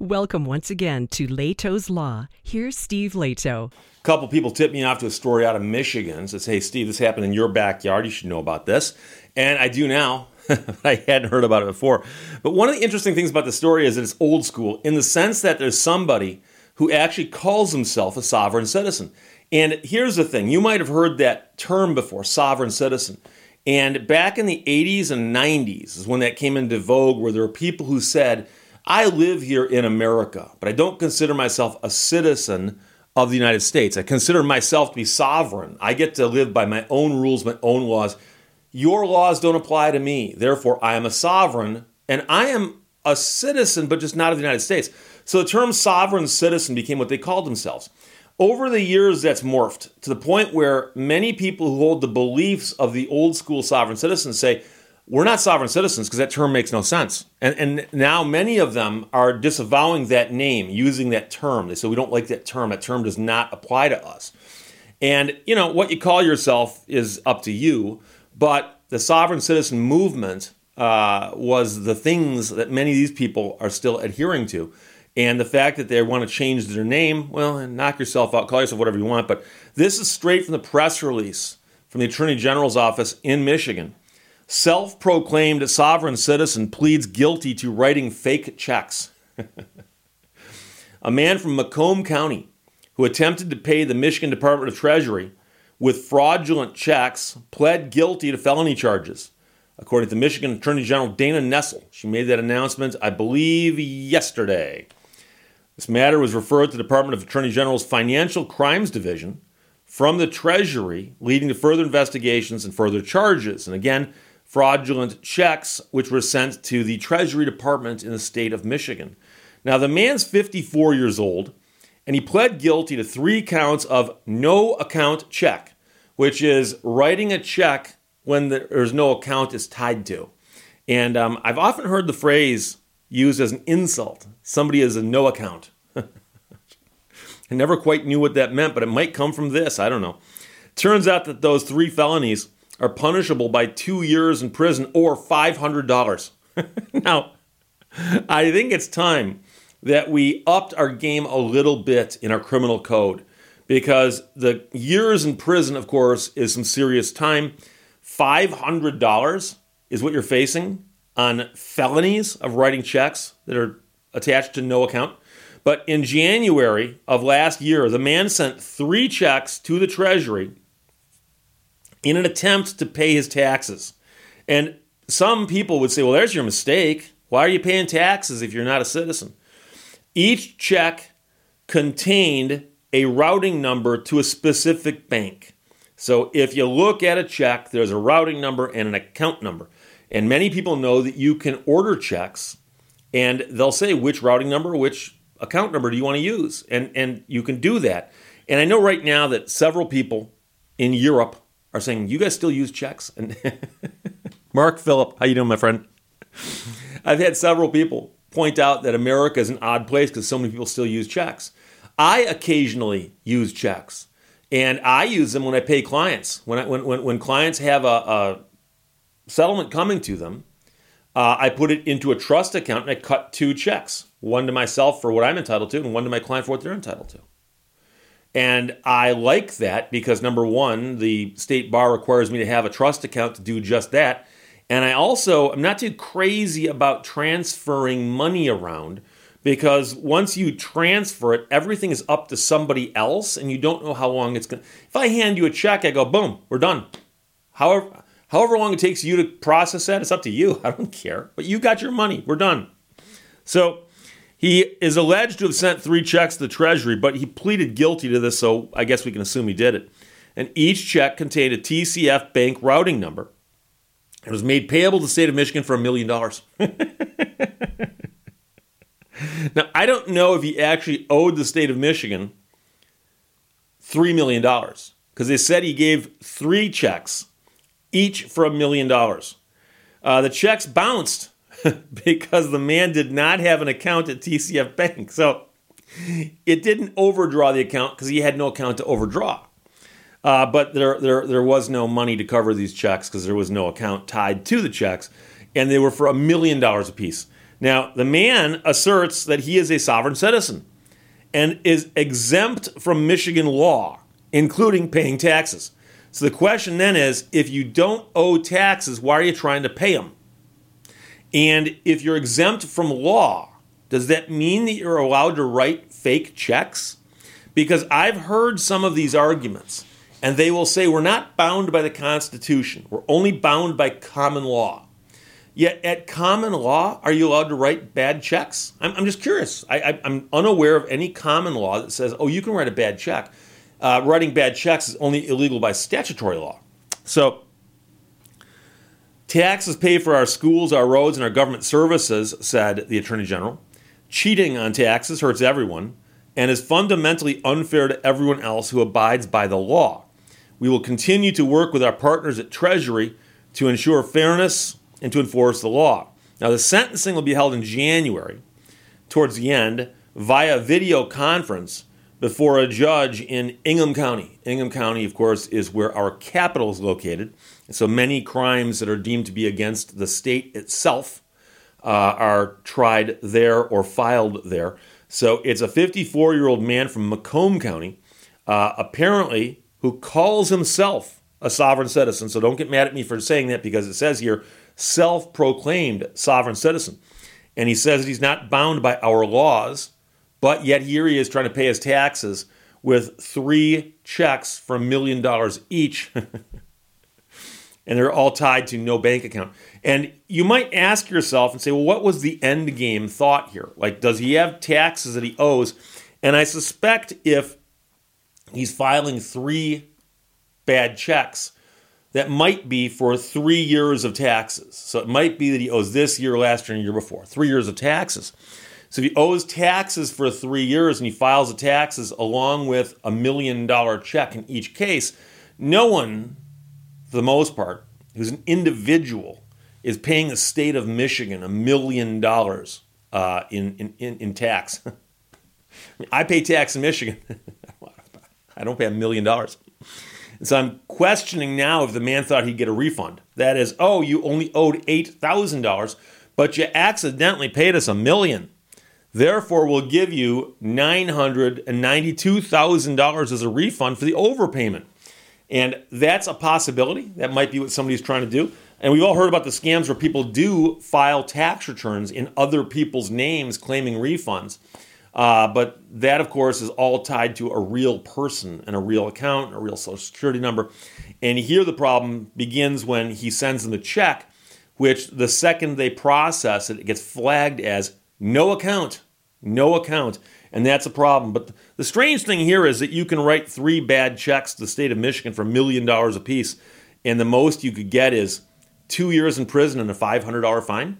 Welcome once again to Lehto's Law. Here's Steve Lehto. A couple people tipped me off to a story out of Michigan. Says, "Hey, Steve, this happened in your backyard. You should know about this." And I do now. I hadn't heard about it before. But one of the interesting things about the story is that it's old school in the sense that there's somebody who actually calls himself a sovereign citizen. And here's the thing: you might have heard that term before, sovereign citizen. And back in the 80s and 90s is when that came into vogue, where there were people who said I live here in America, but I don't consider myself a citizen of the United States. I consider myself to be sovereign. I get to live by my own rules, my own laws. Your laws don't apply to me. Therefore, I am a sovereign and I am a citizen, but just not of the United States. So the term sovereign citizen became what they called themselves. Over the years, that's morphed to the point where many people who hold the beliefs of the old school sovereign citizens say, we're not sovereign citizens because that term makes no sense. And, and now many of them are disavowing that name, using that term. They say, we don't like that term. That term does not apply to us. And, you know, what you call yourself is up to you. But the sovereign citizen movement uh, was the things that many of these people are still adhering to. And the fact that they want to change their name, well, knock yourself out, call yourself whatever you want. But this is straight from the press release from the Attorney General's office in Michigan. Self proclaimed sovereign citizen pleads guilty to writing fake checks. a man from Macomb County who attempted to pay the Michigan Department of Treasury with fraudulent checks pled guilty to felony charges. According to Michigan Attorney General Dana Nessel, she made that announcement, I believe, yesterday. This matter was referred to the Department of Attorney General's Financial Crimes Division from the Treasury, leading to further investigations and further charges. And again, fraudulent checks, which were sent to the Treasury Department in the state of Michigan. Now, the man's 54 years old, and he pled guilty to three counts of no account check, which is writing a check when there's no account is tied to. And um, I've often heard the phrase used as an insult somebody is a no account. I never quite knew what that meant, but it might come from this. I don't know. Turns out that those three felonies are punishable by two years in prison or $500. now, I think it's time that we upped our game a little bit in our criminal code because the years in prison, of course, is some serious time. $500 is what you're facing on felonies of writing checks that are attached to no account. But in January of last year, the man sent three checks to the Treasury in an attempt to pay his taxes. And some people would say, well, there's your mistake. Why are you paying taxes if you're not a citizen? Each check contained a routing number to a specific bank. So if you look at a check, there's a routing number and an account number. And many people know that you can order checks and they'll say which routing number, which account number do you want to use? And, and you can do that. And I know right now that several people in Europe are saying, "You guys still use checks?" And Mark Phillip, how you doing, my friend? I've had several people point out that America is an odd place because so many people still use checks. I occasionally use checks, and I use them when I pay clients. When I, when, when, when clients have a, a settlement coming to them, uh, I put it into a trust account and I cut two checks one to myself for what I'm entitled to, and one to my client for what they're entitled to. And I like that because number one, the state bar requires me to have a trust account to do just that. And I also, I'm not too crazy about transferring money around because once you transfer it, everything is up to somebody else and you don't know how long it's going to. If I hand you a check, I go, boom, we're done. However, however long it takes you to process that, it's up to you. I don't care. But you got your money. We're done. So he is alleged to have sent three checks to the Treasury, but he pleaded guilty to this, so I guess we can assume he did it. And each check contained a TCF bank routing number. It was made payable to the state of Michigan for a million dollars. Now, I don't know if he actually owed the state of Michigan $3 million because they said he gave three checks, each for a million dollars. Uh, the checks bounced because the man did not have an account at TCF Bank. So it didn't overdraw the account because he had no account to overdraw. Uh, but there, there, there was no money to cover these checks because there was no account tied to the checks, and they were for a million dollars apiece. Now, the man asserts that he is a sovereign citizen and is exempt from Michigan law, including paying taxes. So the question then is if you don't owe taxes, why are you trying to pay them? And if you're exempt from law, does that mean that you're allowed to write fake checks? Because I've heard some of these arguments, and they will say we're not bound by the Constitution, we're only bound by common law. Yet at common law, are you allowed to write bad checks? I'm, I'm just curious. I, am unaware of any common law that says, oh, you can write a bad check. Uh, writing bad checks is only illegal by statutory law. So, taxes pay for our schools, our roads, and our government services, said the Attorney General. Cheating on taxes hurts everyone and is fundamentally unfair to everyone else who abides by the law. We will continue to work with our partners at Treasury to ensure fairness and to enforce the law. Now, the sentencing will be held in January, towards the end, via video conference before a judge in Ingham County. Ingham County, of course, is where our capital is located. So many crimes that are deemed to be against the state itself uh, are tried there or filed there. So it's a 54 year old man from Macomb County, uh, apparently, who calls himself a sovereign citizen. So don't get mad at me for saying that because it says here self proclaimed sovereign citizen. And he says that he's not bound by our laws, but yet here he is trying to pay his taxes with three checks for a million dollars each. and they're all tied to no bank account. And you might ask yourself and say, well, what was the end game thought here? Like, does he have taxes that he owes? And I suspect if he's filing three bad checks, that might be for three years of taxes. So it might be that he owes this year, last year, and year before. Three years of taxes. So if he owes taxes for three years and he files the taxes along with a million dollar check in each case, no one, for the most part, who's an individual, is paying the state of Michigan a million dollars uh, in, in, in tax. I pay tax in Michigan. I don't pay a million dollars. So I'm questioning now if the man thought he'd get a refund. That is, oh, you only owed $8,000, but you accidentally paid us a million. Therefore, we'll give you $992,000 as a refund for the overpayment. And that's a possibility. That might be what somebody's trying to do. And we've all heard about the scams where people do file tax returns in other people's names claiming refunds. Uh, but that, of course, is all tied to a real person and a real account, and a real social security number. And here the problem begins when he sends them the check, which the second they process it, it gets flagged as no account, no account. And that's a problem. But the strange thing here is that you can write three bad checks to the state of Michigan for a million dollars apiece, and the most you could get is two years in prison and a $500 fine.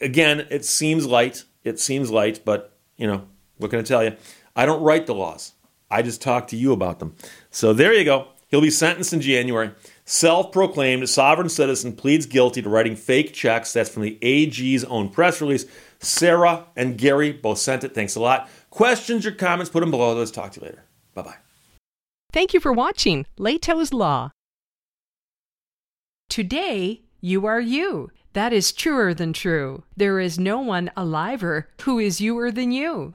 Again, it seems light. It seems light, but you know, what can I tell you? I don't write the laws. I just talk to you about them. So there you go. He'll be sentenced in January. Self proclaimed sovereign citizen pleads guilty to writing fake checks. That's from the AG's own press release. Sarah and Gary both sent it. Thanks a lot. Questions or comments, put them below. Let's talk to you later. Bye bye. Thank you for watching Lehto's Law. Today, you are you. That is truer than true. There is no one aliver who is youer than you.